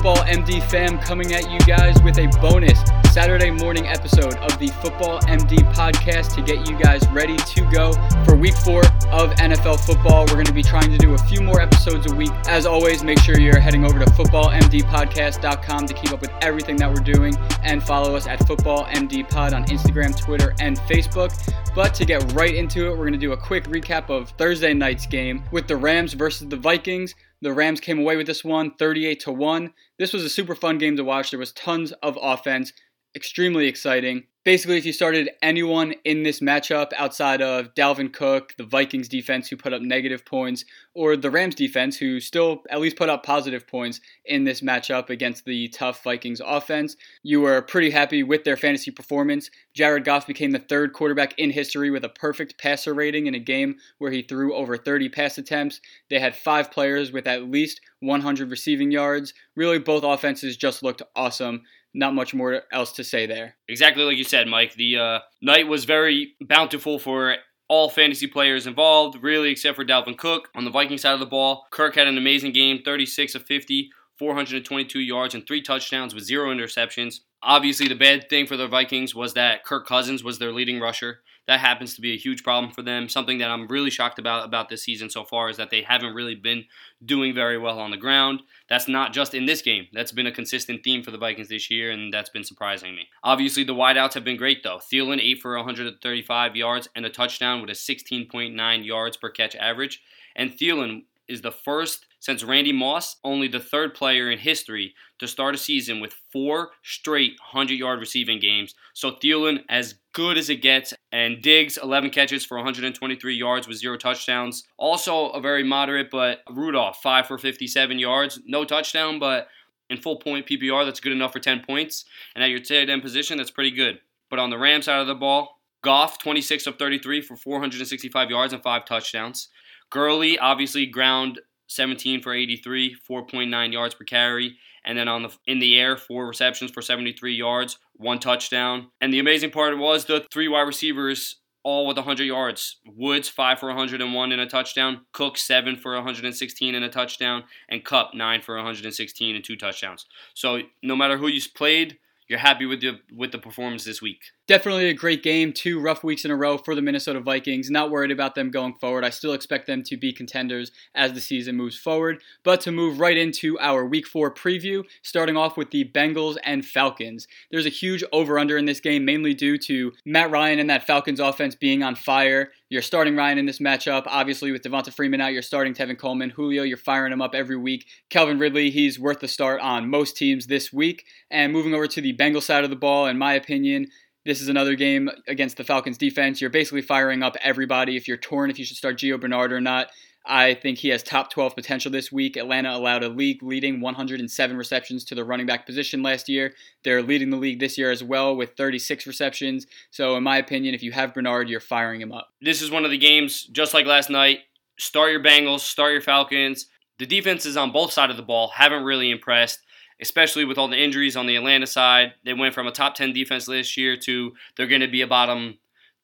Football MD fam coming at you guys with a bonus Saturday morning episode of the Football MD podcast to get you guys ready to go for week four of NFL football. We're going to be trying to do a few more episodes a week. As always, make sure you're heading over to footballmdpodcast.com to keep up with everything that we're doing and follow us at Football MD Pod on Instagram, Twitter, and Facebook. But to get right into it, we're going to do a quick recap of Thursday night's game with the Rams versus the Vikings. The Rams came away with this one 38 to 1. This was a super fun game to watch. There was tons of offense, extremely exciting basically, if you started anyone in this matchup outside of Dalvin Cook, the Vikings defense who put up negative points, or the Rams defense who still at least put up positive points in this matchup against the tough Vikings offense, you were pretty happy with their fantasy performance. Jared Goff became the third quarterback in history with a perfect passer rating in a game where he threw over 30 pass attempts. They had five players with at least 100 receiving yards. Really, both offenses just looked awesome not much more else to say there. Exactly like you said, Mike. The uh, night was very bountiful for all fantasy players involved, really, except for Dalvin Cook. On the Viking side of the ball, Kirk had an amazing game 36 of 50, 422 yards, and three touchdowns with zero interceptions. Obviously, the bad thing for the Vikings was that Kirk Cousins was their leading rusher that happens to be a huge problem for them. Something that I'm really shocked about about this season so far is that they haven't really been doing very well on the ground. That's not just in this game. That's been a consistent theme for the Vikings this year, and that's been surprising me. Obviously, the wideouts have been great though. Thielen eight for 135 yards and a touchdown with a 16.9 yards per catch average, and Thielen is the first since Randy Moss, only the third player in history to start a season with four straight 100 yard receiving games. So Thielen, as good as it gets, and Diggs, 11 catches for 123 yards with zero touchdowns. Also a very moderate, but Rudolph, 5 for 57 yards, no touchdown, but in full point PPR, that's good enough for 10 points. And at your tight end position, that's pretty good. But on the Rams side of the ball, Goff, 26 of 33 for 465 yards and 5 touchdowns. Gurley, obviously, ground 17 for 83, 4.9 yards per carry, and then on the in the air, four receptions for 73 yards, one touchdown. And the amazing part was the three wide receivers all with 100 yards. Woods 5 for 101 and a touchdown, Cook 7 for 116 and a touchdown, and Kupp 9 for 116 and two touchdowns. So no matter who you played, you're happy with the with the performance this week. Definitely a great game. Two rough weeks in a row for the Minnesota Vikings. Not worried about them going forward. I still expect them to be contenders as the season moves forward. But to move right into our week four preview, starting off with the Bengals and Falcons. There's a huge over under in this game, mainly due to Matt Ryan and that Falcons offense being on fire. You're starting Ryan in this matchup. Obviously, with Devonta Freeman out, you're starting Tevin Coleman. Julio, you're firing him up every week. Calvin Ridley, he's worth the start on most teams this week. And moving over to the Bengals side of the ball, in my opinion, this is another game against the Falcons defense. You're basically firing up everybody. If you're torn if you should start Gio Bernard or not, I think he has top 12 potential this week. Atlanta allowed a league leading 107 receptions to the running back position last year. They're leading the league this year as well with 36 receptions. So, in my opinion, if you have Bernard, you're firing him up. This is one of the games, just like last night. Start your Bengals, start your Falcons. The defenses on both sides of the ball haven't really impressed, especially with all the injuries on the Atlanta side. They went from a top 10 defense last year to they're going to be a bottom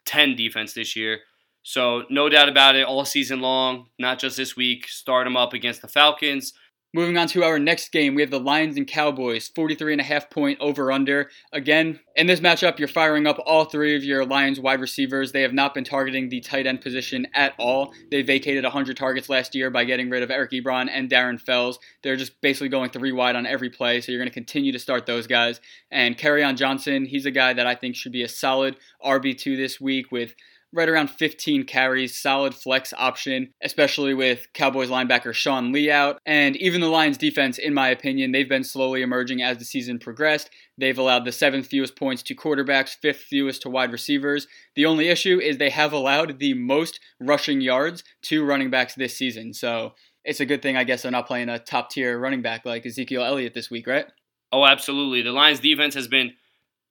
10 defense this year. So, no doubt about it, all season long, not just this week, start them up against the Falcons. Moving on to our next game, we have the Lions and Cowboys, 43 and a half point over under. Again, in this matchup, you're firing up all three of your Lions wide receivers. They have not been targeting the tight end position at all. They vacated 100 targets last year by getting rid of Eric Ebron and Darren Fells. They're just basically going three wide on every play, so you're going to continue to start those guys. And Kerryon Johnson, he's a guy that I think should be a solid RB2 this week with right around 15 carries, solid flex option, especially with Cowboys linebacker Sean Lee out. And even the Lions defense, in my opinion, they've been slowly emerging as the season progressed. They've allowed the seventh fewest points to quarterbacks, fifth fewest to wide receivers. The only issue is they have allowed the most rushing yards to running backs this season. So it's a good thing, I guess, they're not playing a top tier running back like Ezekiel Elliott this week, right? Oh, absolutely. The Lions defense has been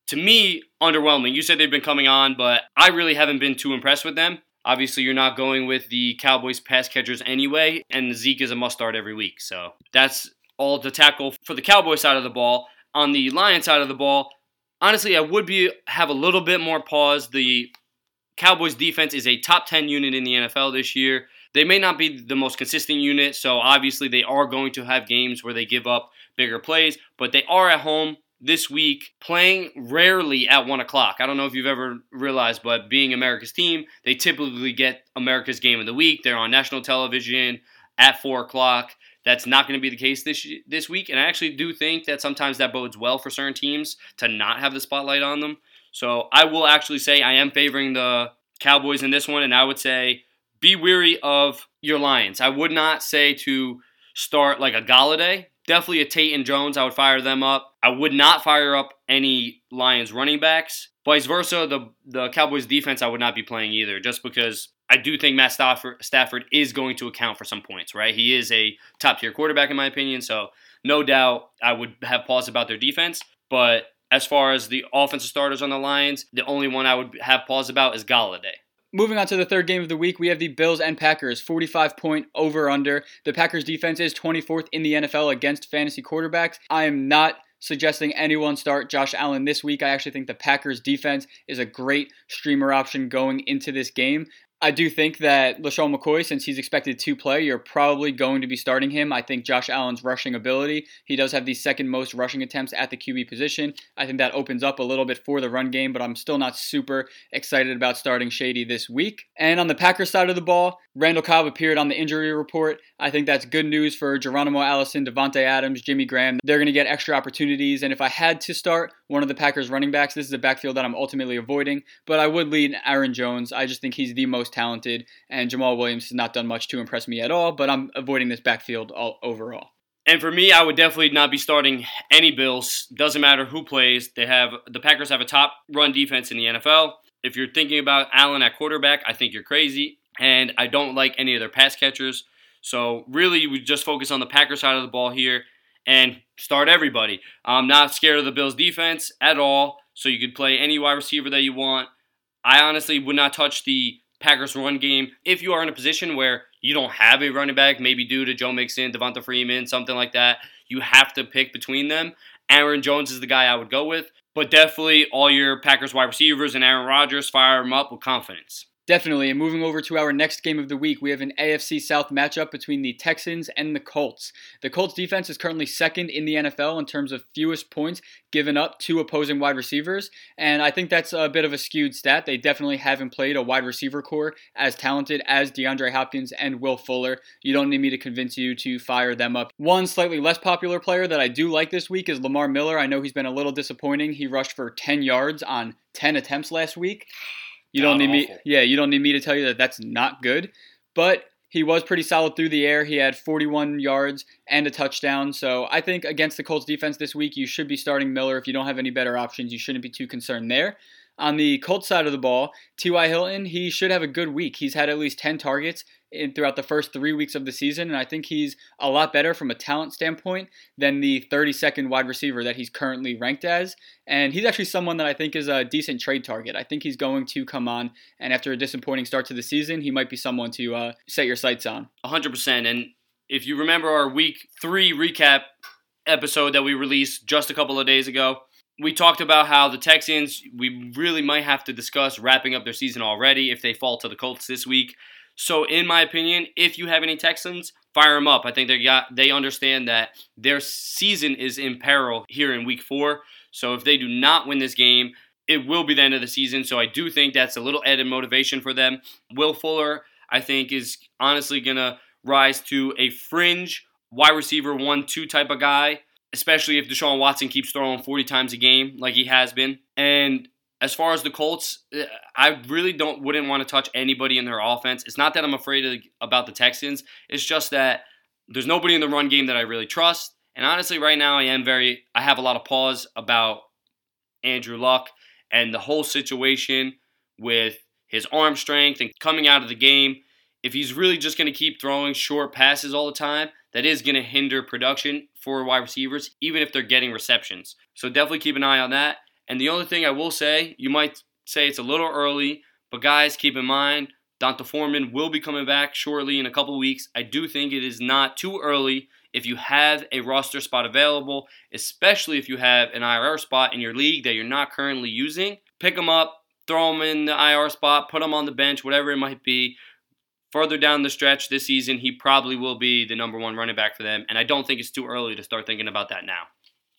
to me, underwhelming. You said they've been coming on, but I really haven't been too impressed with them. Obviously, you're not going with the Cowboys pass catchers anyway, and Zeke is a must start every week. So that's all to tackle for the Cowboy side of the ball. On the Lion side of the ball, honestly, I would be have a little bit more pause. The Cowboys defense is a top 10 unit in the NFL this year. They may not be the most consistent unit, so obviously they are going to have games where they give up bigger plays, but they are at home this week playing rarely at 1 o'clock. I don't know if you've ever realized, but being America's team, they typically get America's game of the week. They're on national television at 4 o'clock. That's not going to be the case this this week, and I actually do think that sometimes that bodes well for certain teams to not have the spotlight on them. So I will actually say I am favoring the Cowboys in this one, and I would say be weary of your Lions. I would not say to start like a Golladay. Definitely a Tate and Jones. I would fire them up. I would not fire up any Lions running backs. Vice versa, the the Cowboys defense I would not be playing either, just because I do think Matt Stafford, Stafford is going to account for some points, right? He is a top tier quarterback in my opinion, so no doubt I would have pause about their defense. But as far as the offensive starters on the Lions, the only one I would have pause about is Golladay. Moving on to the third game of the week, we have the Bills and Packers, 45 point over under. The Packers defense is 24th in the NFL against fantasy quarterbacks. I am not suggesting anyone start Josh Allen this week. I actually think the Packers defense is a great streamer option going into this game. I do think that LeSean McCoy, since he's expected to play, you're probably going to be starting him. I think Josh Allen's rushing ability, he does have the second most rushing attempts at the QB position. I think that opens up a little bit for the run game, but I'm still not super excited about starting Shady this week. And on the Packers side of the ball, Randall Cobb appeared on the injury report. I think that's good news for Geronimo Allison, Davante Adams, Jimmy Graham. They're going to get extra opportunities. And if I had to start one of the Packers running backs, this is a backfield that I'm ultimately avoiding, but I would lead Aaron Jones. I just think he's the most talented, and Jamaal Williams has not done much to impress me at all, but I'm avoiding this backfield all, overall. And for me, I would definitely not be starting any Bills. Doesn't matter who plays. They have the Packers have a top run defense in the NFL. If you're thinking about Allen at quarterback, I think you're crazy. And I don't like any of their pass catchers. So really, we just focus on the Packers side of the ball here and start everybody. I'm not scared of the Bills defense at all. So you could play any wide receiver that you want. I honestly would not touch the Packers run game if you are in a position where you don't have a running back, maybe due to Joe Mixon, Devonta Freeman, something like that. You have to pick between them. Aaron Jones is the guy I would go with, but definitely all your Packers wide receivers and Aaron Rodgers fire them up with confidence. Definitely. And moving over to our next game of the week, we have an AFC South matchup between the Texans and the Colts. The Colts defense is currently second in the NFL in terms of fewest points given up to opposing wide receivers. And I think that's a bit of a skewed stat. They definitely haven't played a wide receiver corps as talented as DeAndre Hopkins and Will Fuller. You don't need me to convince you to fire them up. One slightly less popular player that I do like this week is Lamar Miller. I know he's been a little disappointing. He rushed for 10 yards on 10 attempts last week. You don't need awful. me. Yeah, you don't need me to tell you that that's not good. But he was pretty solid through the air. He had 41 yards and a touchdown. So I think against the Colts defense this week, you should be starting Miller. If you don't have any better options, you shouldn't be too concerned there. On the Colts side of the ball, T.Y. Hilton, he should have a good week. He's had at least 10 targets in, throughout the first three weeks of the season, and I think he's a lot better from a talent standpoint than the 32nd wide receiver that he's currently ranked as. And he's actually someone that I think is a decent trade target. I think he's going to come on, and after a disappointing start to the season, he might be someone to uh, set your sights on. 100%. And if you remember our week three recap episode that we released just a couple of days ago, we talked about how the Texans, we really might have to discuss wrapping up their season already if they fall to the Colts this week. So, in my opinion, if you have any Texans, fire them up. I think they got they understand that their season is in peril here in Week Four. So, if they do not win this game, it will be the end of the season. So, I do think that's a little added motivation for them. Will Fuller, I think, is honestly gonna rise to a fringe wide receiver one two type of guy especially if Deshaun Watson keeps throwing 40 times a game like he has been. And as far as the Colts, uh, I really don't wouldn't want to touch anybody in their offense. It's not that I'm afraid of, about the Texans. It's just that there's nobody in the run game that I really trust. And honestly, right now I am very I have a lot of pause about Andrew Luck and the whole situation with his arm strength and coming out of the game. If he's really just going to keep throwing short passes all the time, that is going to hinder production for wide receivers, even if they're getting receptions. So definitely keep an eye on that. And the only thing I will say, you might say it's a little early, but guys, keep in mind, D'Onta Foreman will be coming back shortly in a couple weeks. I do think it is not too early if you have a roster spot available, especially if you have an IR spot in your league that you're not currently using. Pick them up, throw them in the IR spot, put them on the bench, whatever it might be further down the stretch this season, he probably will be the number one running back for them. And I don't think it's too early to start thinking about that now.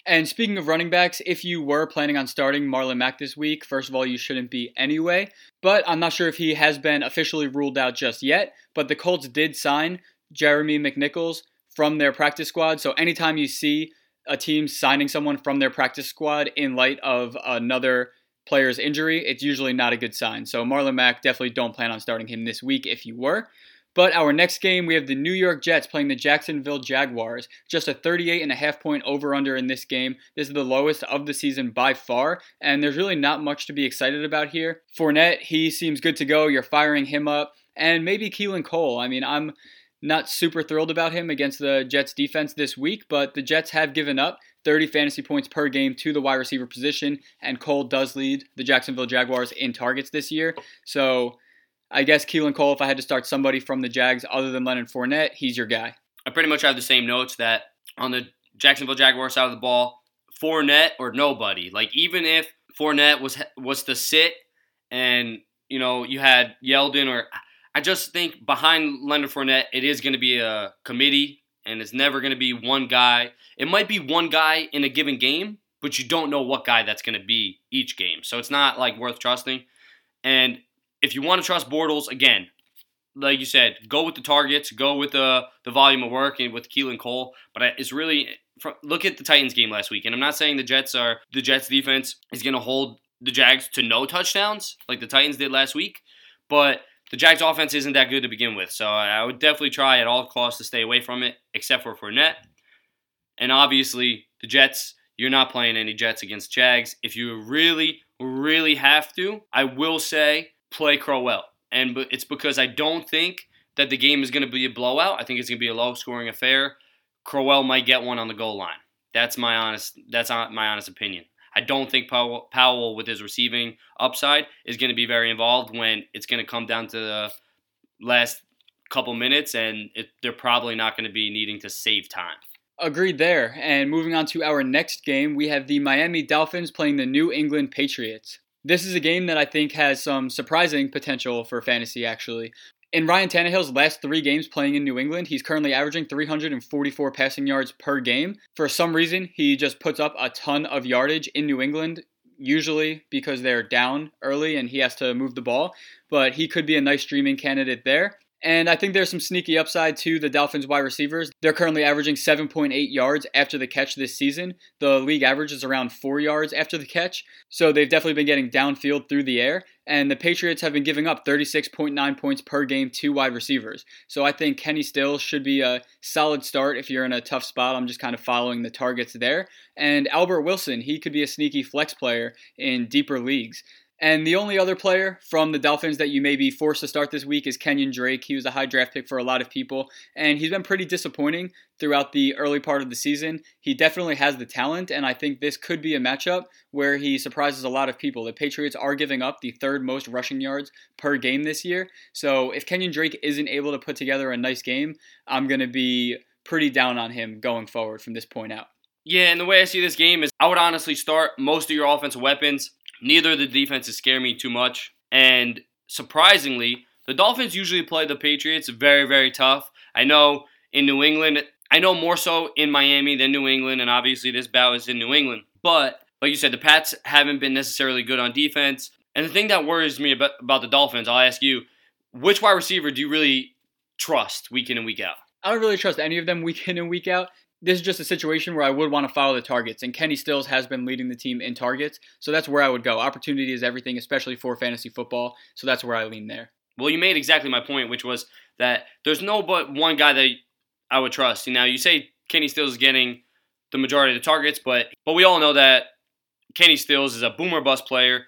And speaking of running backs, if you were planning on starting Marlon Mack this week, first of all, you shouldn't be anyway. But I'm not sure if he has been officially ruled out just yet. But the Colts did sign Jeremy McNichols from their practice squad. So anytime you see a team signing someone from their practice squad in light of another player's injury, it's usually not a good sign. So Marlon Mack, definitely don't plan on starting him this week if you were. But our next game, we have the New York Jets playing the Jacksonville Jaguars. Just a 38 and a half point over under in this game. This is the lowest of the season by far, and there's really not much to be excited about here. Fournette, he seems good to go. You're firing him up, and maybe Keelan Cole. I mean, I'm not super thrilled about him against the Jets defense this week, but the Jets have given up 30 fantasy points per game to the wide receiver position, and Cole does lead the Jacksonville Jaguars in targets this year. So I guess Keelan Cole, if I had to start somebody from the Jags other than Leonard Fournette, he's your guy. I pretty much have the same notes that on the Jacksonville Jaguars side of the ball, Fournette or nobody. Like even if Fournette was was to sit and you know you had Yeldon or I just think behind Leonard Fournette it is going to be a committee and it's never going to be one guy. It might be one guy in a given game, but you don't know what guy that's going to be each game. So it's not like worth trusting. And if you want to trust Bortles, again, like you said, go with the targets, go with the the volume of work, and with Keelan Cole. But it's really look at the Titans game last week, and I'm not saying the Jets are the Jets defense is going to hold the Jags to no touchdowns like the Titans did last week, but the Jags offense isn't that good to begin with. So I would definitely try at all costs to stay away from it, except for Fournette. And obviously, the Jets, you're not playing any Jets against Jags. If you really, really have to, I will say play Crowell. And it's because I don't think that the game is going to be a blowout. I think it's going to be a low scoring affair. Crowell might get one on the goal line. That's my honest that's my honest opinion. I don't think Powell, Powell with his receiving upside is going to be very involved when it's going to come down to the last couple minutes and it, they're probably not going to be needing to save time. Agreed there. And moving on to our next game, we have the Miami Dolphins playing the New England Patriots. This is a game that I think has some surprising potential for fantasy, actually. In Ryan Tannehill's last three games playing in New England, he's currently averaging 344 passing yards per game. For some reason, he just puts up a ton of yardage in New England, usually because they're down early and he has to move the ball. But he could be a nice streaming candidate there. And I think there's some sneaky upside to the Dolphins wide receivers. They're currently averaging 7.8 yards after the catch this season. The league average is around 4 yards after the catch. So they've definitely been getting downfield through the air. And the Patriots have been giving up 36.9 points per game to wide receivers. So I think Kenny Stills should be a solid start if you're in a tough spot. I'm just kind of following the targets there. And Albert Wilson, he could be a sneaky flex player in deeper leagues. And the only other player from the Dolphins that you may be forced to start this week is Kenyon Drake. He was a high draft pick for a lot of people, and he's been pretty disappointing throughout the early part of the season. He definitely has the talent, and I think this could be a matchup where he surprises a lot of people. The Patriots are giving up the third most rushing yards per game this year, so if Kenyon Drake isn't able to put together a nice game, I'm going to be pretty down on him going forward from this point out. Yeah, and the way I see this game is I would honestly start most of your offensive weapons Neither of the defenses scare me too much. And surprisingly, the Dolphins usually play the Patriots very, very tough. I know in New England, I know more so in Miami than New England, and obviously this bout is in New England. But like you said, the Pats haven't been necessarily good on defense. And the thing that worries me about, about the Dolphins, I'll ask you, which wide receiver do you really trust week in and week out? I don't really trust any of them week in and week out this is just a situation where I would want to follow the targets, and Kenny Stills has been leading the team in targets, so that's where I would go. Opportunity is everything, especially for fantasy football, so that's where I lean there. Well, you made exactly my point, which was that there's no but one guy that I would trust. Now, you say Kenny Stills is getting the majority of the targets, but but we all know that Kenny Stills is a boomer bust player,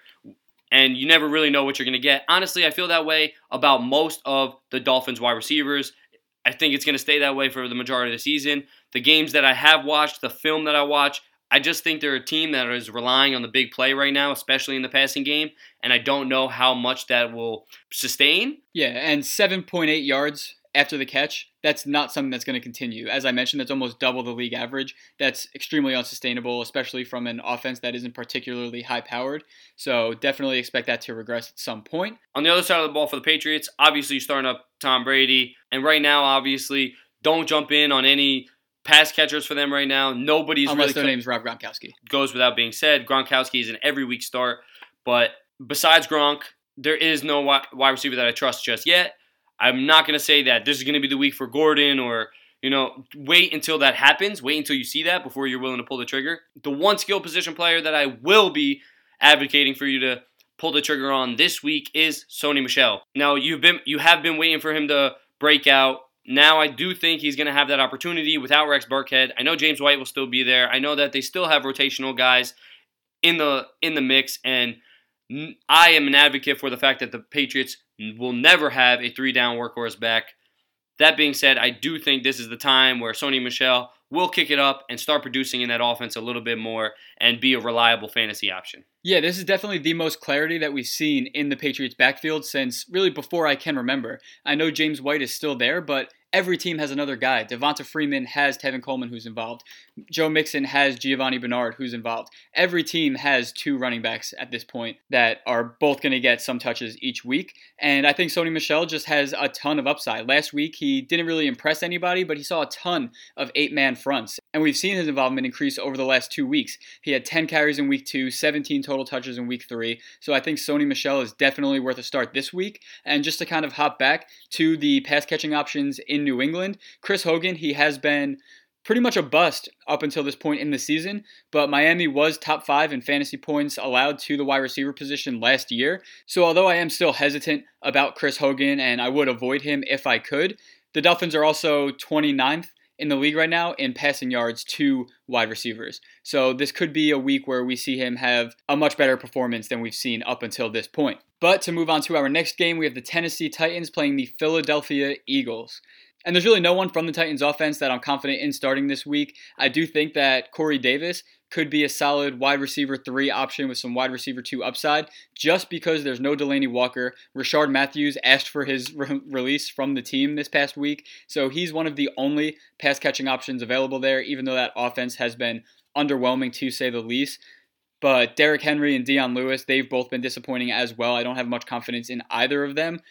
and you never really know what you're going to get. Honestly, I feel that way about most of the Dolphins wide receivers. I think it's going to stay that way for the majority of the season. The games that I have watched, the film that I watch, I just think they're a team that is relying on the big play right now, especially in the passing game, and I don't know how much that will sustain. Yeah, and 7.8 yards after the catch, that's not something that's going to continue. As I mentioned, that's almost double the league average. That's extremely unsustainable, especially from an offense that isn't particularly high powered. So definitely expect that to regress at some point. On the other side of the ball for the Patriots, obviously you're starting up Tom Brady. And right now, obviously, don't jump in on any pass catchers for them right now. Nobody's Unless really their co- name's Rob Gronkowski. goes without being said. Gronkowski is an every week start, but besides Gronk, there is no wide receiver that I trust just yet. I'm not going to say that this is going to be the week for Gordon or you know, wait until that happens. Wait until you see that before you're willing to pull the trigger. The one skill position player that I will be advocating for you to pull the trigger on this week is Sony Michel. Now you've been you have been waiting for him to break out. Now I do think he's going to have that opportunity without Rex Burkhead. I know James White will still be there. I know that they still have rotational guys in the in the mix, and I am an advocate for the fact that the Patriots will never have a three down workhorse back. That being said, I do think this is the time where Sony Michel will kick it up and start producing in that offense a little bit more and be a reliable fantasy option. Yeah, this is definitely the most clarity that we've seen in the Patriots backfield since really before I can remember. I know James White is still there, but every team has another guy. Devonta Freeman has Tevin Coleman who's involved. Joe Mixon has Giovanni Bernard who's involved. Every team has two running backs at this point that are both going to get some touches each week. And I think Sony Michel just has a ton of upside. Last week, he didn't really impress anybody, but he saw a ton of eight man fronts. And we've seen his involvement increase over the last two weeks. He had 10 carries in week two, 17 total touches in week three. So I think Sony Michel is definitely worth a start this week. And just to kind of hop back to the pass catching options in New England, Chris Hogan, he has been pretty much a bust up until this point in the season, but Miami was top five in fantasy points allowed to the wide receiver position last year. So although I am still hesitant about Chris Hogan and I would avoid him if I could, the Dolphins are also 29th in the league right now in passing yards to wide receivers. So this could be a week where we see him have a much better performance than we've seen up until this point. But to move on to our next game, we have the Tennessee Titans playing the Philadelphia Eagles. And there's really no one from the Titans offense that I'm confident in starting this week. I do think that Corey Davis could be a solid wide receiver three option with some wide receiver two upside, just because there's no Delanie Walker. Rishard Matthews asked for his re- release from the team this past week, so he's one of the only pass catching options available there, even though that offense has been underwhelming to say the least. But Derrick Henry and Dion Lewis, they've both been disappointing as well. I don't have much confidence in either of them.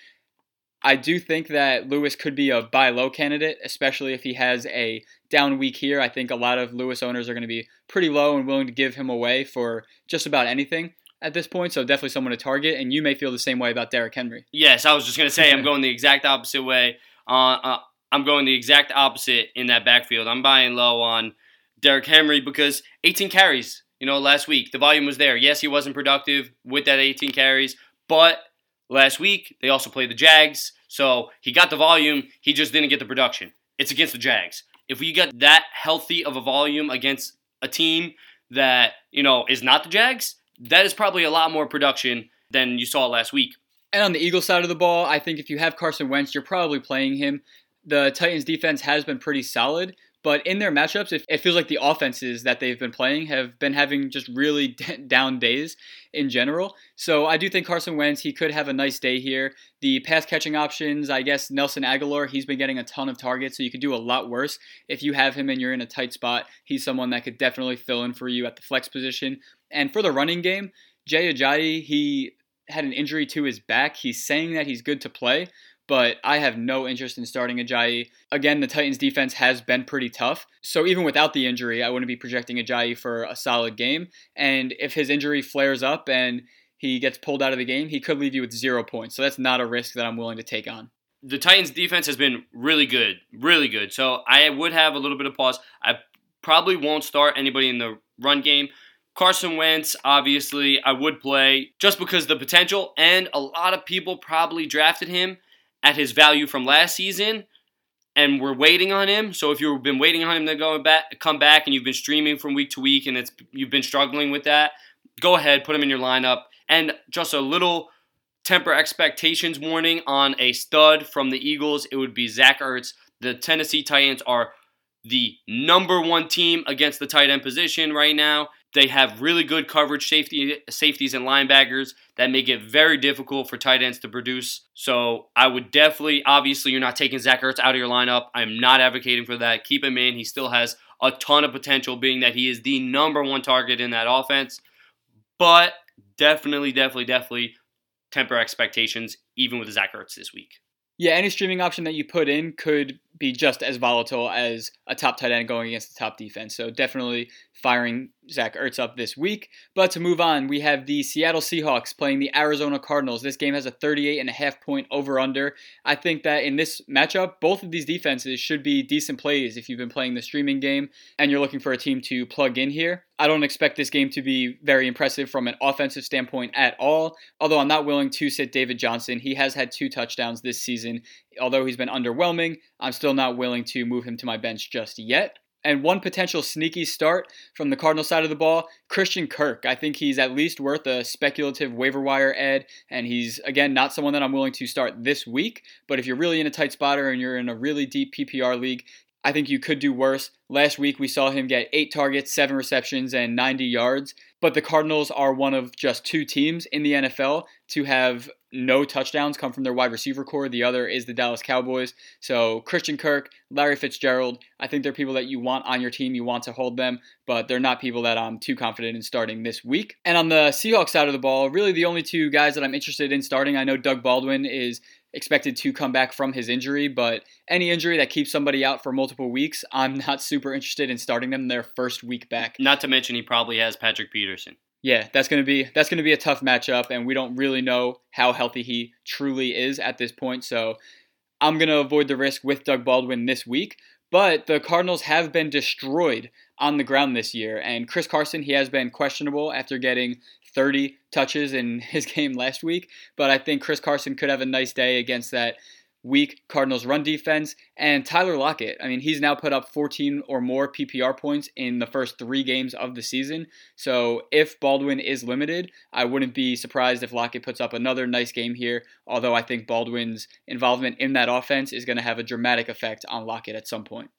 I do think that Lewis could be a buy low candidate, especially if he has a down week here. I think a lot of Lewis owners are going to be pretty low and willing to give him away for just about anything at this point. So definitely someone to target. And you may feel the same way about Derrick Henry. Yes, I was just going to say I'm going the exact opposite way. Uh, uh, I'm going the exact opposite in that backfield. I'm buying low on Derrick Henry because 18 carries, you know, last week. The volume was there. Yes, he wasn't productive with that 18 carries, but last week they also played the Jags. So he got the volume, he just didn't get the production. It's against the Jags. If we get that healthy of a volume against a team that, you know, is not the Jags, that is probably a lot more production than you saw last week. And on the Eagles side of the ball, I think if you have Carson Wentz, you're probably playing him. The Titans defense has been pretty solid, but in their matchups, it, it feels like the offenses that they've been playing have been having just really down days in general. So I do think Carson Wentz, he could have a nice day here. The pass catching options, I guess Nelson Agholor, he's been getting a ton of targets, so you could do a lot worse if you have him and you're in a tight spot. He's someone that could definitely fill in for you at the flex position. And for the running game, Jay Ajayi, he had an injury to his back. He's saying that he's good to play, but I have no interest in starting Ajayi. Again, the Titans defense has been pretty tough. So even without the injury, I wouldn't be projecting Ajayi for a solid game. And if his injury flares up and he gets pulled out of the game, he could leave you with zero points. So that's not a risk that I'm willing to take on. The Titans defense has been really good, really good. So I would have a little bit of pause. I probably won't start anybody in the run game. Carson Wentz, obviously, I would play just because the potential, and a lot of people probably drafted him at his value from last season, and we're waiting on him. So if you've been waiting on him to go back, come back, and you've been streaming from week to week, and it's you've been struggling with that, go ahead, put him in your lineup. And just a little temper expectations warning on a stud from the Eagles, it would be Zach Ertz. The Tennessee Titans are the number one team against the tight end position right now. They have really good coverage safety safeties and linebackers that make it very difficult for tight ends to produce. So I would definitely, obviously, you're not taking Zach Ertz out of your lineup. I'm not advocating for that. Keep him in. He still has a ton of potential, being that he is the number one target in that offense. But definitely, definitely, definitely temper expectations, even with Zach Ertz this week. Yeah, any streaming option that you put in could be just as volatile as a top tight end going against the top defense. So definitely firing Zach Ertz up this week. But to move on, we have the Seattle Seahawks playing the Arizona Cardinals. This game has a 38 and a half point over under. I think that in this matchup, both of these defenses should be decent plays if you've been playing the streaming game and you're looking for a team to plug in here. I don't expect this game to be very impressive from an offensive standpoint at all, although I'm not willing to sit David Johnson. He has had two touchdowns this season. Although he's been underwhelming, I'm still not willing to move him to my bench just yet. And one potential sneaky start from the Cardinal side of the ball, Christian Kirk. I think he's at least worth a speculative waiver wire ad, and he's, again, not someone that I'm willing to start this week. But if you're really in a tight spotter and you're in a really deep PPR league, I think you could do worse. Last week, we saw him get eight targets, seven receptions, and 90 yards. But the Cardinals are one of just two teams in the NFL to have no touchdowns come from their wide receiver corps. The other is the Dallas Cowboys. So Christian Kirk, Larry Fitzgerald, I think they're people that you want on your team. You want to hold them, but they're not people that I'm too confident in starting this week. And on the Seahawks side of the ball, really the only two guys that I'm interested in starting, I know Doug Baldwin is expected to come back from his injury, but any injury that keeps somebody out for multiple weeks, I'm not super interested in starting them their first week back. Not to mention he probably has Patrick Peterson. Yeah, that's gonna be that's gonna be a tough matchup, and we don't really know how healthy he truly is at this point. So I'm gonna avoid the risk with Doug Baldwin this week. But the Cardinals have been destroyed on the ground this year, and Chris Carson he has been questionable after getting 30 touches in his game last week. But I think Chris Carson could have a nice day against that weak Cardinals run defense. And Tyler Lockett, I mean, he's now put up 14 or more PPR points in the first three games of the season. So if Baldwin is limited, I wouldn't be surprised if Lockett puts up another nice game here. Although I think Baldwin's involvement in that offense is going to have a dramatic effect on Lockett at some point.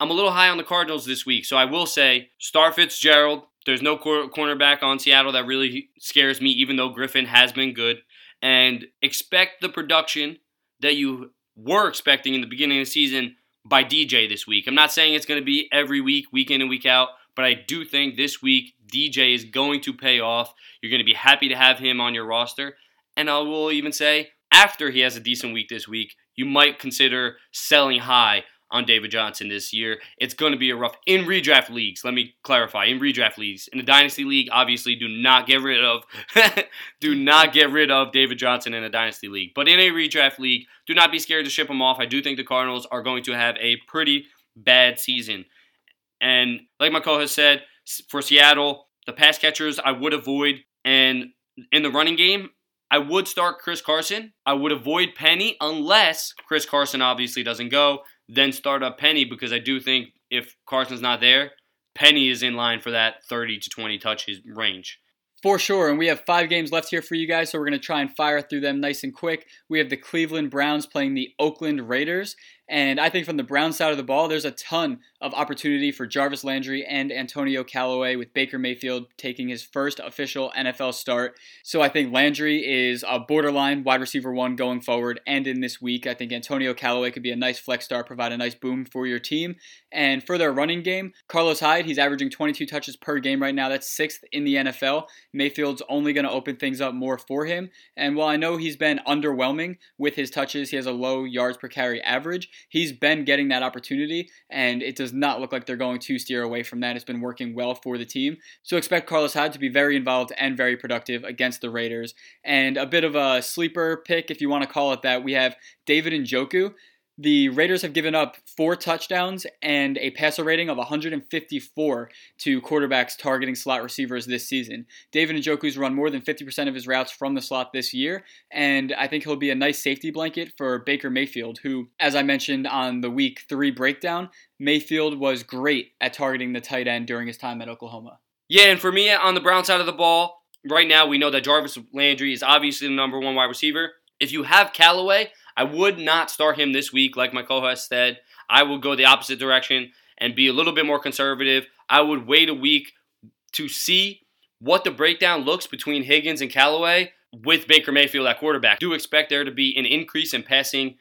I'm a little high on the Cardinals this week, so I will say Star Fitzgerald. There's no cor- cornerback on Seattle that really scares me, even though Griffin has been good. And expect the production that you were expecting in the beginning of the season by DJ this week. I'm not saying it's going to be every week, week in and week out, but I do think this week DJ is going to pay off. You're going to be happy to have him on your roster. And I will even say, after he has a decent week this week, you might consider selling high on David Johnson this year. It's going to be a rough in redraft leagues. Let me clarify. In redraft leagues, in the dynasty league, obviously do not get rid of do not get rid of David Johnson in a dynasty league. But in a redraft league, do not be scared to ship him off. I do think the Cardinals are going to have a pretty bad season. And like my co-host said, for Seattle, the pass catchers I would avoid and in the running game, I would start Chris Carson. I would avoid Penny unless Chris Carson obviously doesn't go then start up Penny because I do think if Carson's not there, Penny is in line for that 30 to 20 touches range. For sure, and we have five games left here for you guys, so we're going to try and fire through them nice and quick. We have the Cleveland Browns playing the Oakland Raiders, and I think from the Brown side of the ball, there's a ton of opportunity for Jarvis Landry and Antonio Callaway with Baker Mayfield taking his first official NFL start. So I think Landry is a borderline wide receiver one going forward and in this week. I think Antonio Callaway could be a nice flex star, provide a nice boom for your team. And for their running game, Carlos Hyde, he's averaging 22 touches per game right now. That's sixth in the NFL. Mayfield's only going to open things up more for him. And while I know he's been underwhelming with his touches, he has a low yards per carry average he's been getting that opportunity, and it does not look like they're going to steer away from that. It's been working well for the team. So expect Carlos Hyde to be very involved and very productive against the Raiders. And a bit of a sleeper pick, if you want to call it that, we have David Njoku. The Raiders have given up four touchdowns and a passer rating of 154 to quarterbacks targeting slot receivers this season. David Njoku's run more than 50% of his routes from the slot this year, and I think he'll be a nice safety blanket for Baker Mayfield, who, as I mentioned on the week three breakdown, Mayfield was great at targeting the tight end during his time at Oklahoma. Yeah, and for me on the Brown side of the ball, right now we know that Jarvis Landry is obviously the number one wide receiver. If you have Callaway, I would not start him this week, like my co host said. I would go the opposite direction and be a little bit more conservative. I would wait a week to see what the breakdown looks between Higgins and Callaway with Baker Mayfield at quarterback. do expect there to be an increase in passing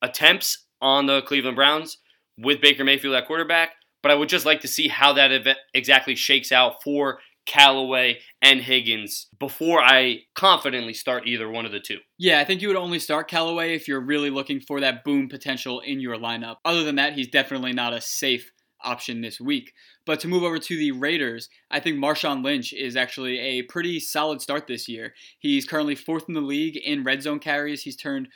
attempts on the Cleveland Browns with Baker Mayfield at quarterback, but I would just like to see how that exactly shakes out for Callaway and Higgins before I confidently start either one of the two. Yeah, I think you would only start Callaway if you're really looking for that boom potential in your lineup. Other than that, he's definitely not a safe option this week. But to move over to the Raiders, I think Marshawn Lynch is actually a pretty solid start this year. He's currently fourth in the league in red zone carries. He's turned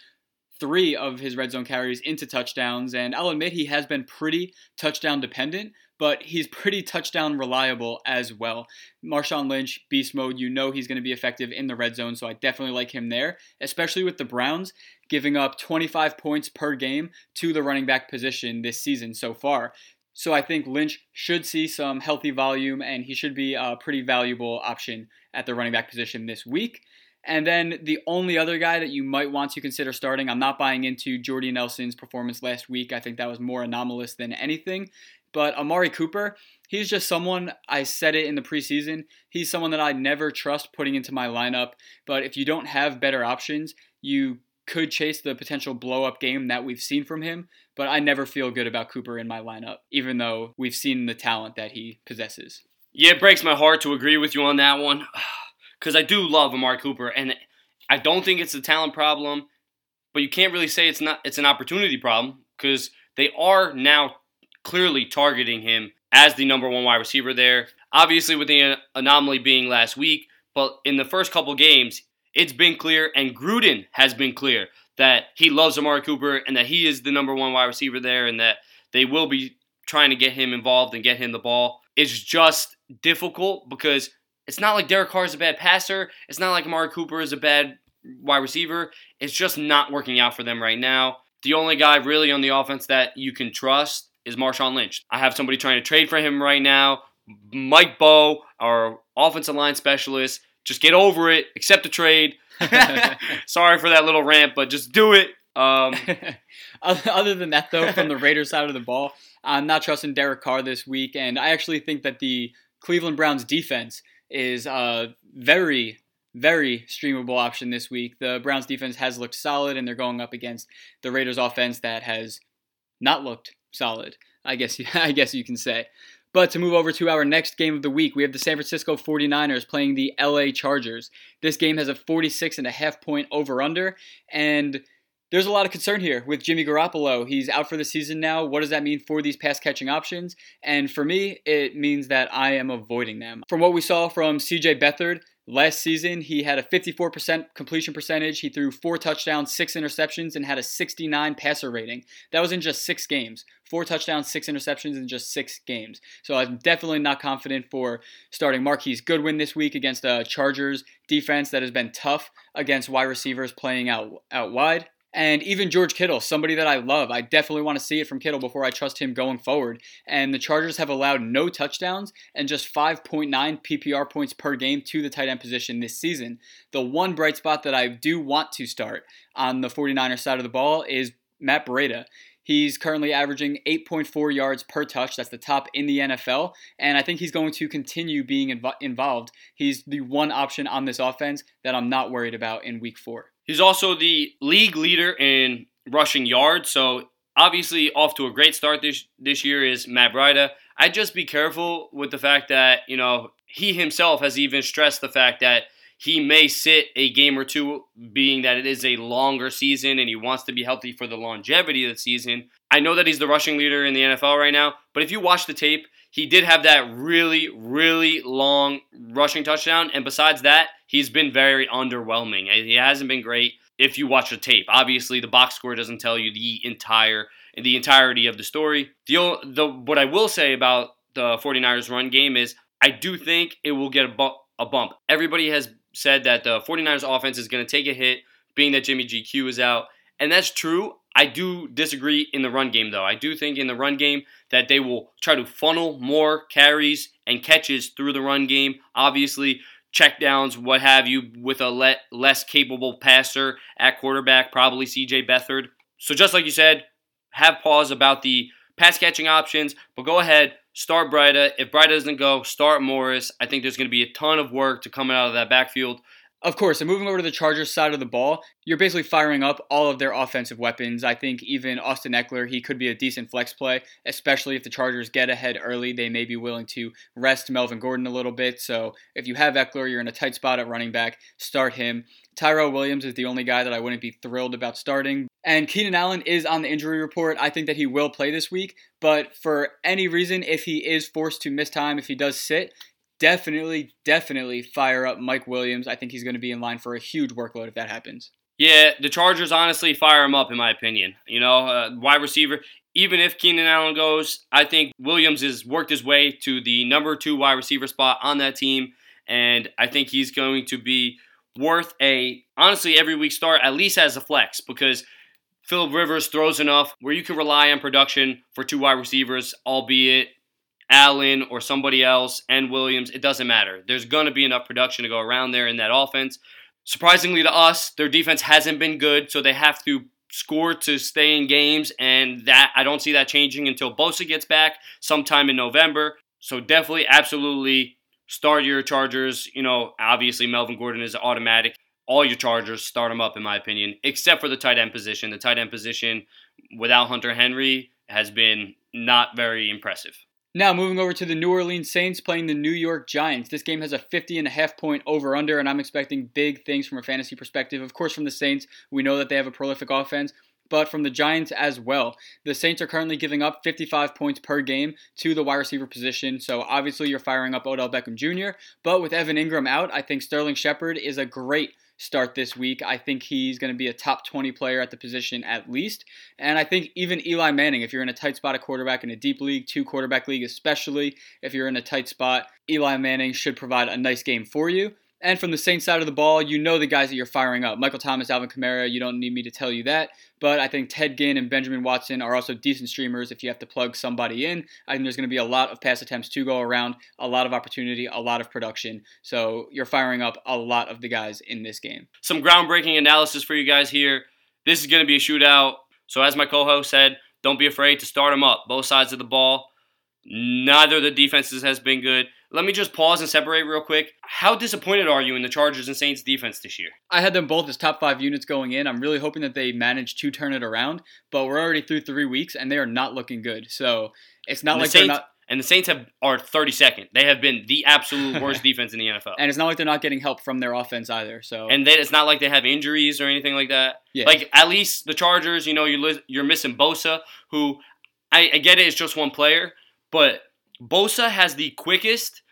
three of his red zone carries into touchdowns, and I'll admit he has been pretty touchdown dependent, but he's pretty touchdown reliable as well. Marshawn Lynch, beast mode, you know he's going to be effective in the red zone, so I definitely like him there, especially with the Browns giving up 25 points per game to the running back position this season so far. So I think Lynch should see some healthy volume and he should be a pretty valuable option at the running back position this week. And then the only other guy that you might want to consider starting, I'm not buying into Jordy Nelson's performance last week. I think that was more anomalous than anything. But Amari Cooper, he's just someone, I said it in the preseason, he's someone that I never trust putting into my lineup. But if you don't have better options, you could chase the potential blow up game that we've seen from him. But I never feel good about Cooper in my lineup, even though we've seen the talent that he possesses. Yeah, it breaks my heart to agree with you on that one. because I do love Amari Cooper, and I don't think it's a talent problem, but you can't really say it's not. It's an opportunity problem because they are now clearly targeting him as the number one wide receiver there. Obviously, with the anomaly being last week, but in the first couple games, it's been clear, and Gruden has been clear that he loves Amari Cooper and that he is the number one wide receiver there, and that they will be trying to get him involved and get him the ball. It's just difficult because it's not like Derek Carr is a bad passer. It's not like Amari Cooper is a bad wide receiver. It's just not working out for them right now. The only guy really on the offense that you can trust is Marshawn Lynch. I have somebody trying to trade for him right now. Mike Bow, our offensive line specialist, just get over it. Accept the trade. Sorry for that little rant, but just do it. Um, Other than that, though, from the Raiders side of the ball, I'm not trusting Derek Carr this week, and I actually think that the Cleveland Browns defense is a very, very streamable option this week. The Browns defense has looked solid, and they're going up against the Raiders offense that has not looked solid. I guess you, I guess you can say. But to move over to our next game of the week, we have the San Francisco 49ers playing the LA Chargers. This game has a 46 and a half point over under and there's a lot of concern here with Jimmy Garoppolo. He's out for the season now. What does that mean for these pass catching options? And for me, it means that I am avoiding them. From what we saw from CJ Beathard, Last season, he had a 54% completion percentage. He threw four touchdowns, six interceptions, and had a 69 passer rating. That was in just six games. Four touchdowns, six interceptions in just six games. So I'm definitely not confident for starting Marquise Goodwin this week against a Chargers defense that has been tough against wide receivers playing out, out wide. And even George Kittle, somebody that I love. I definitely want to see it from Kittle before I trust him going forward. And the Chargers have allowed no touchdowns and just 5.9 PPR points per game to the tight end position this season. The one bright spot that I do want to start on the 49ers side of the ball is Matt Breida. He's currently averaging 8.4 yards per touch. That's the top in the NFL. And I think he's going to continue being inv- involved. He's the one option on this offense that I'm not worried about in week four. He's also the league leader in rushing yards. So obviously off to a great start this this year is Matt Breida. I'd just be careful with the fact that, you know, he himself has even stressed the fact that he may sit a game or two, being that it is a longer season and he wants to be healthy for the longevity of the season. I know that he's the rushing leader in the NFL right now, but if you watch the tape, he did have that really, really long rushing touchdown. And besides that, he's been very underwhelming. He hasn't been great if you watch the tape. Obviously, the box score doesn't tell you the entire the entirety of the story. The, the what I will say about the 49ers run game is I do think it will get a, bu- a bump. Everybody has said that the 49ers offense is going to take a hit being that Jimmy GQ is out. And that's true. I do disagree in the run game, though. I do think in the run game that they will try to funnel more carries and catches through the run game. Obviously, checkdowns, what have you, with a le- less capable passer at quarterback, probably CJ Beathard. So, just like you said, have pause about the pass catching options, but go ahead, start Breida. If Breida doesn't go, start Morris. I think there's going to be a ton of work to coming out of that backfield. Of course, and moving over to the Chargers side of the ball, you're basically firing up all of their offensive weapons. I think even Austin Ekeler, he could be a decent flex play, especially if the Chargers get ahead early. They may be willing to rest Melvin Gordon a little bit. So if you have Ekeler, you're in a tight spot at running back, start him. Tyrell Williams is the only guy that I wouldn't be thrilled about starting. And Keenan Allen is on the injury report. I think that he will play this week, but for any reason, if he is forced to miss time, if he does sit, definitely, definitely fire up Mike Williams. I think he's going to be in line for a huge workload if that happens. Yeah, the Chargers honestly fire him up, in my opinion. You know, uh, wide receiver. Even if Keenan Allen goes, I think Williams has worked his way to the number two wide receiver spot on that team, and I think he's going to be worth a honestly every week start at least as a flex because Philip Rivers throws enough where you can rely on production for two wide receivers, albeit Allen or somebody else and Williams, it doesn't matter. There's going to be enough production to go around there in that offense. Surprisingly to us, their defense hasn't been good, so they have to score to stay in games, and that I don't see that changing until Bosa gets back sometime in November. So definitely, absolutely start your Chargers. You know, obviously Melvin Gordon is automatic. All your Chargers start them up, in my opinion, except for the tight end position. The tight end position without Hunter Henry has been not very impressive. Now, moving over to the New Orleans Saints playing the New York Giants. This game has a 50 and a half point over under, and I'm expecting big things from a fantasy perspective. Of course, from the Saints, we know that they have a prolific offense, but from the Giants as well. The Saints are currently giving up 55 points per game to the wide receiver position, so obviously you're firing up Odell Beckham Jr., but with Evan Engram out, I think Sterling Shepard is a great start this week. I think he's going to be a top 20 player at the position at least. And I think even Eli Manning, if you're in a tight spot at quarterback in a deep league, two quarterback league, especially if you're in a tight spot, Eli Manning should provide a nice game for you. And from the Saints side of the ball, you know the guys that you're firing up. Michael Thomas, Alvin Kamara, you don't need me to tell you that. But I think Ted Ginn and Benjamin Watson are also decent streamers if you have to plug somebody in. I think there's going to be a lot of pass attempts to go around, a lot of opportunity, a lot of production. So you're firing up a lot of the guys in this game. Some groundbreaking analysis for you guys here. This is going to be a shootout. So as my co-host said, don't be afraid to start them up, both sides of the ball. Neither of the defenses has been good. Let me just pause and separate real quick. How disappointed are you in the Chargers and Saints defense this year? I had them both as top five units going in. I'm really hoping that they manage to turn it around, but we're already through three weeks and they are not looking good. So it's not And like the Saints, they're not. and the Saints have are 32nd. They have been the absolute worst defense in the NFL. And it's not like they're not getting help from their offense either. So And then it's not like they have injuries or anything like that. Yeah. Like at least the Chargers, you know, you're li- you're missing Bosa, who I, I get it, it's just one player, but Bosa has the quickest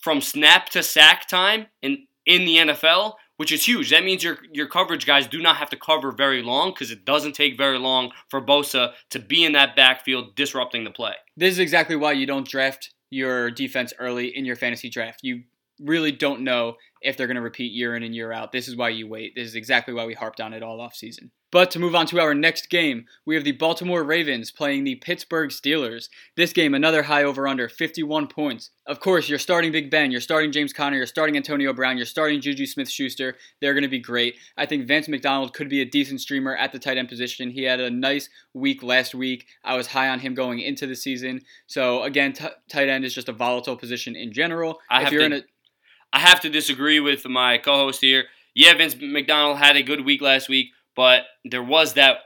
from snap to sack time in in the NFL, which is huge. That means your your coverage guys do not have to cover very long because it doesn't take very long for Bosa to be in that backfield disrupting the play. this is exactly why you don't draft your defense early in your fantasy draft. You really don't know if they're going to repeat year in and year out. This is why you wait. This is exactly why we harped on it all off season. But to move on to our next game, we have the Baltimore Ravens playing the Pittsburgh Steelers. This game, another high over under, 51 points. Of course, you're starting Big Ben, you're starting James Conner, you're starting Antonio Brown, you're starting Juju Smith Schuster. They're going to be great. I think Vance McDonald could be a decent streamer at the tight end position. He had a nice week last week. I was high on him going into the season. So, again, t- tight end is just a volatile position in general. I if have you're to- in a I have to disagree with my co-host here. Yeah, Vince McDonald had a good week last week, but there was that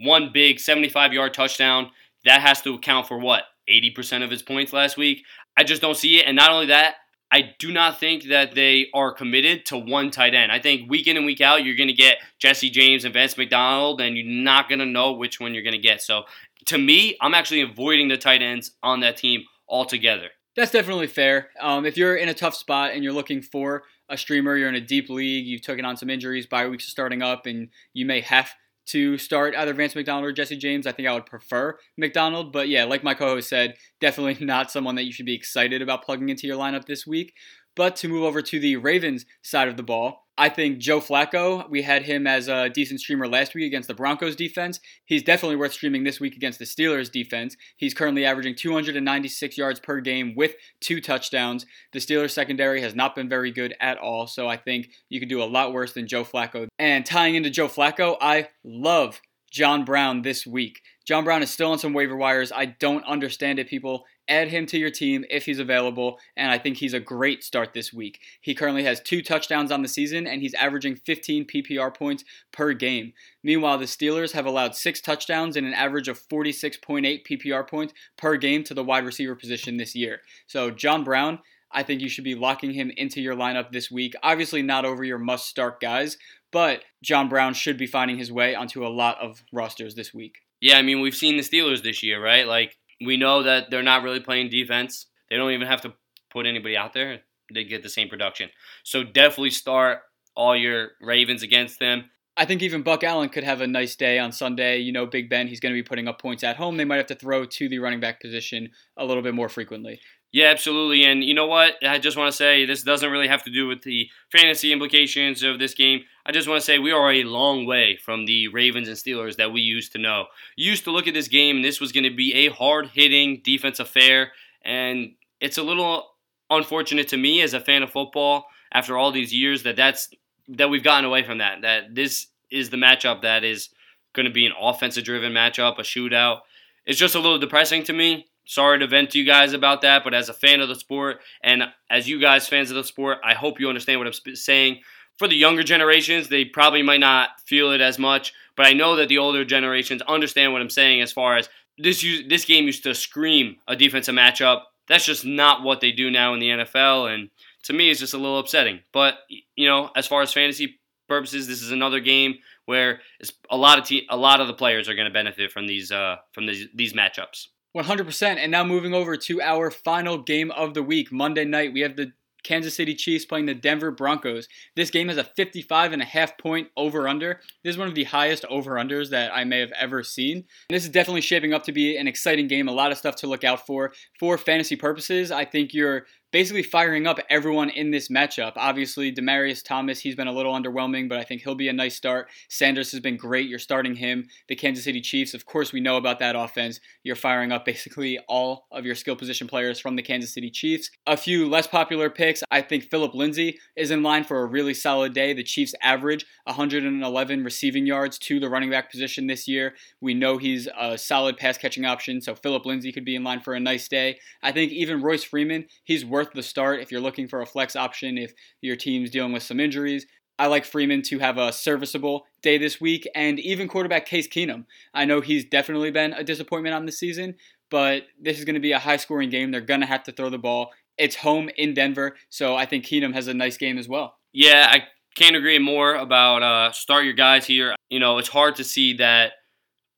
one big 75-yard touchdown that has to account for what 80% of his points last week. I just don't see it, and not only that, I do not think that they are committed to one tight end. I think week in and week out, you're going to get Jesse James and Vance McDonald, and you're not going to know which one you're going to get. So, to me, I'm actually avoiding the tight ends on that team altogether. That's definitely fair. Um, if you're in a tough spot and you're looking for a streamer, you're in a deep league, you've taken on some injuries, bye weeks are starting up, and you may have to start either Vance McDonald or Jesse James. I think I would prefer McDonald, but yeah, like my co-host said, definitely not someone that you should be excited about plugging into your lineup this week. But to move over to the Ravens side of the ball, I think Joe Flacco, we had him as a decent streamer last week against the Broncos defense. He's definitely worth streaming this week against the Steelers defense. He's currently averaging 296 yards per game with two touchdowns. The Steelers secondary has not been very good at all, so I think you could do a lot worse than Joe Flacco. And tying into Joe Flacco, I love John Brown this week. John Brown is still on some waiver wires. I don't understand it, people. Add him to your team if he's available, and I think he's a great start this week. He currently has two touchdowns on the season, and he's averaging 15 PPR points per game. Meanwhile, the Steelers have allowed six touchdowns and an average of 46.8 PPR points per game to the wide receiver position this year. So, John Brown. I think you should be locking him into your lineup this week. Obviously, not over your must start guys, but John Brown should be finding his way onto a lot of rosters this week. Yeah, I mean, we've seen the Steelers this year, right? Like, we know that they're not really playing defense. They don't even have to put anybody out there. They get the same production. So definitely start all your Ravens against them. I think even Buck Allen could have a nice day on Sunday. You know, Big Ben, he's going to be putting up points at home. They might have to throw to the running back position a little bit more frequently. Yeah, absolutely. And you know what? I just want to say this doesn't really have to do with the fantasy implications of this game. I just want to say we are a long way from the Ravens and Steelers that we used to know. Used to look at this game, and this was going to be a hard hitting defense affair. And it's a little unfortunate to me as a fan of football after all these years that that's that we've gotten away from that. That this is the matchup that is going to be an offensive driven matchup, a shootout. It's just a little depressing to me. Sorry to vent to you guys about that, but as a fan of the sport and as you guys fans of the sport, I hope you understand what I'm saying. For the younger generations, they probably might not feel it as much, but I know that the older generations understand what I'm saying as far as this this game used to scream a defensive matchup. That's just not what they do now in the NFL, and to me, it's just a little upsetting. But you know, as far as fantasy purposes, this is another game where a lot of te- a lot of the players are going to benefit from these uh, from these these matchups. 100%. And now moving over to our final game of the week, Monday night, we have the Kansas City Chiefs playing the Denver Broncos. This game has a 55 and a half point over under. This is one of the highest over unders that I may have ever seen. This is definitely shaping up to be an exciting game, a lot of stuff to look out for. For fantasy purposes, I think you're basically firing up everyone in this matchup. Obviously, Demaryius Thomas, he's been a little underwhelming, but I think he'll be a nice start. Sanders has been great. You're starting him. The Kansas City Chiefs, of course, we know about that offense. You're firing up basically all of your skill position players from the Kansas City Chiefs. A few less popular picks. I think Philip Lindsay is in line for a really solid day. The Chiefs average 111 receiving yards to the running back position this year. We know he's a solid pass catching option, so Philip Lindsay could be in line for a nice day. I think even Royce Freeman, he's worth the start if you're looking for a flex option, if your team's dealing with some injuries. I like Freeman to have a serviceable day this week, and even quarterback Case Keenum. I know he's definitely been a disappointment on the season, but this is going to be a high scoring game. They're going to have to throw the ball. It's home in Denver, so I think Keenum has a nice game as well. Yeah, I can't agree more about uh, start your guys here. You know, it's hard to see that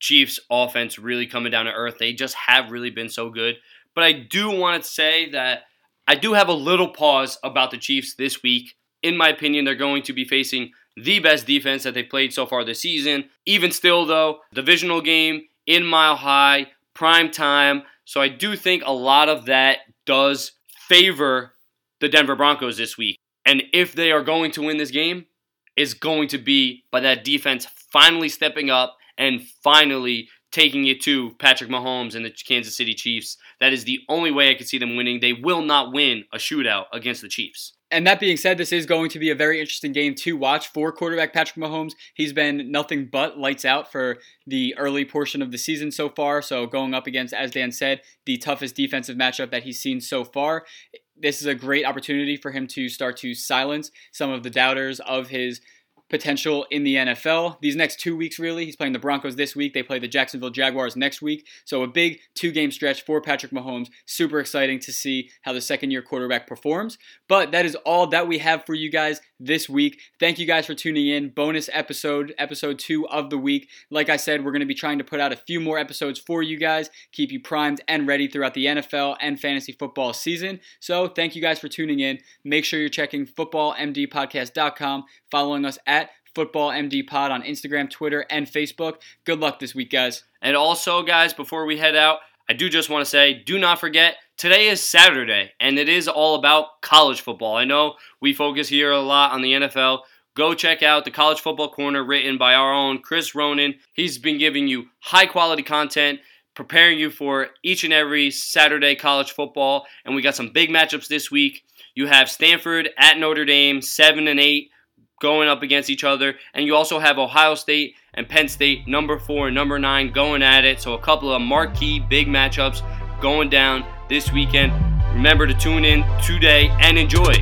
Chiefs offense really coming down to earth. They just have really been so good. But I do want to say that I do have a little pause about the Chiefs this week. In my opinion, they're going to be facing the best defense that they've played so far this season. Even still, though, divisional game in Mile High, prime time. So I do think a lot of that does favor the Denver Broncos this week. And if they are going to win this game, is going to be by that defense finally stepping up and finally taking it to Patrick Mahomes and the Kansas City Chiefs. That is the only way I could see them winning. They will not win a shootout against the Chiefs. And that being said, this is going to be a very interesting game to watch for quarterback Patrick Mahomes. He's been nothing but lights out for the early portion of the season so far. So going up against, as Dan said, the toughest defensive matchup that he's seen so far. This is a great opportunity for him to start to silence some of the doubters of his potential in the NFL. These next two weeks, really, he's playing the Broncos this week. They play the Jacksonville Jaguars next week. So a big two game stretch for Patrick Mahomes. Super exciting to see how the second year quarterback performs. But that is all that we have for you guys this week. Thank you guys for tuning in. Bonus episode, episode two of the week. Like I said, we're going to be trying to put out a few more episodes for you guys, keep you primed and ready throughout the NFL and fantasy football season. So thank you guys for tuning in. Make sure you're checking footballmdpodcast.com, following us at Football MD Pod on Instagram, Twitter, and Facebook. Good luck this week, guys. And also, guys, before we head out, I do just want to say do not forget today is Saturday, and it is all about college football. I know we focus here a lot on the NFL. Go check out the College Football Corner written by our own Chris Ronan. He's been giving you high quality content, preparing you for each and every Saturday college football. And we got some big matchups this week. You have Stanford at Notre Dame, 7 and 8 going up against each other. And you also have Ohio State and Penn State, number four and number nine, going at it. So a couple of marquee big matchups going down this weekend. Remember to tune in today and enjoy.